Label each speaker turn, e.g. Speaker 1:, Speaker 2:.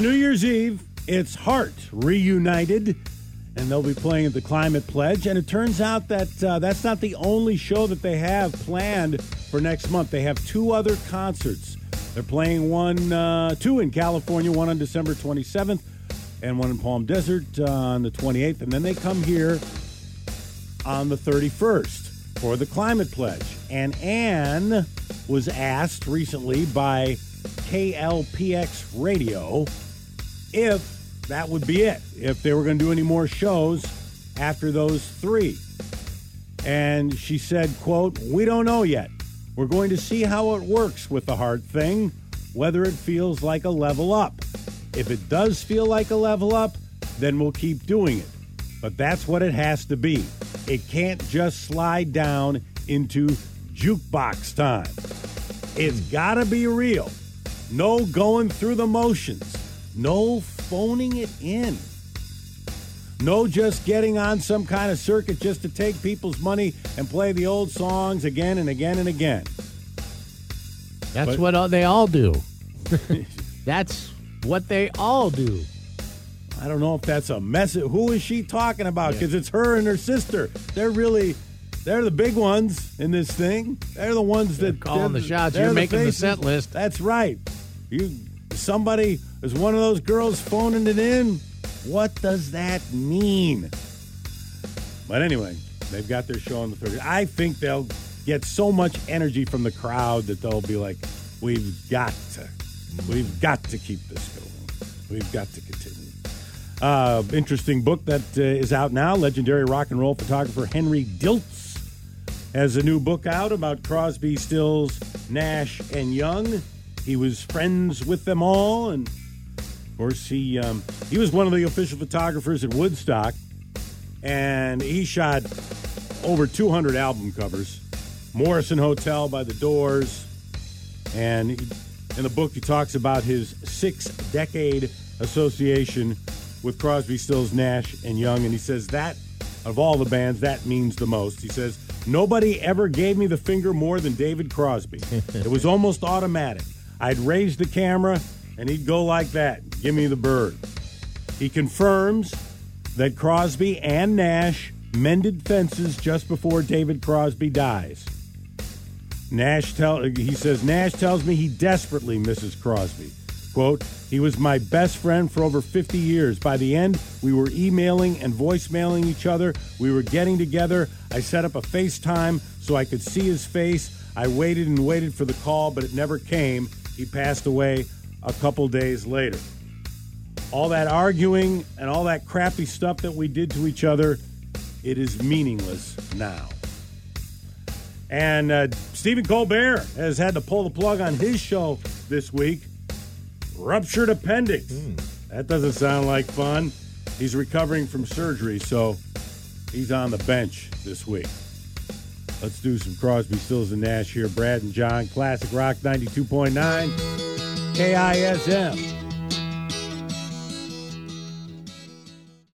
Speaker 1: New Year's Eve, it's Heart reunited, and they'll be playing at the Climate Pledge. And it turns out that uh, that's not the only show that they have planned for next month. They have two other concerts. They're playing one, uh, two in California, one on December 27th, and one in Palm Desert uh, on the 28th. And then they come here on the 31st for the Climate Pledge. And Ann was asked recently by KLPX Radio if that would be it, if they were going to do any more shows after those three. And she said, quote, we don't know yet. We're going to see how it works with the heart thing, whether it feels like a level up. If it does feel like a level up, then we'll keep doing it. But that's what it has to be. It can't just slide down into jukebox time. It's got to be real. No going through the motions. No phoning it in. No just getting on some kind of circuit just to take people's money and play the old songs again and again and again.
Speaker 2: That's
Speaker 1: But-
Speaker 2: what all, they all do. That's what they all do.
Speaker 1: I don't know if that's a message. Who is she talking about? Because it's her and her sister. They're really, they're the big ones in this thing. They're the ones that
Speaker 2: calling
Speaker 1: they're
Speaker 2: the shots.
Speaker 1: they're
Speaker 2: You're making the
Speaker 1: faces.
Speaker 2: set list.
Speaker 1: That's right. You, somebody is one of those girls phoning it in. What does that mean? But anyway, they've got their show on the 30th. I think they'll get so much energy from the crowd that they'll be like, "We've got to, we've got to keep this going. We've got to continue." Uh, interesting book that uh, is out now. Legendary rock and roll photographer Henry Diltz has a new book out about Crosby, Stills, Nash, and Young. He was friends with them all, and of course, he um, he was one of the official photographers at Woodstock, and he shot over 200 album covers. Morrison Hotel by the Doors, and he, in the book he talks about his six-decade association with Crosby, Stills, Nash, and Young, and he says that of all the bands, that means the most. He says nobody ever gave me the finger more than David Crosby. it was almost automatic. I'd raise the camera, and he'd go like that. Give me the bird. He confirms that Crosby and Nash mended fences just before David Crosby dies. Nash tell he says Nash tells me he desperately misses Crosby. Quote, he was my best friend for over 50 years. By the end, we were emailing and voicemailing each other. We were getting together. I set up a FaceTime so I could see his face. I waited and waited for the call, but it never came. He passed away a couple days later. All that arguing and all that crappy stuff that we did to each other, it is meaningless now. And uh, Stephen Colbert has had to pull the plug on his show this week. Ruptured appendix. That doesn't sound like fun. He's recovering from surgery, so he's on the bench this week. Let's do some Crosby, Stills, and Nash here. Brad and John, Classic Rock 92.9, KISM.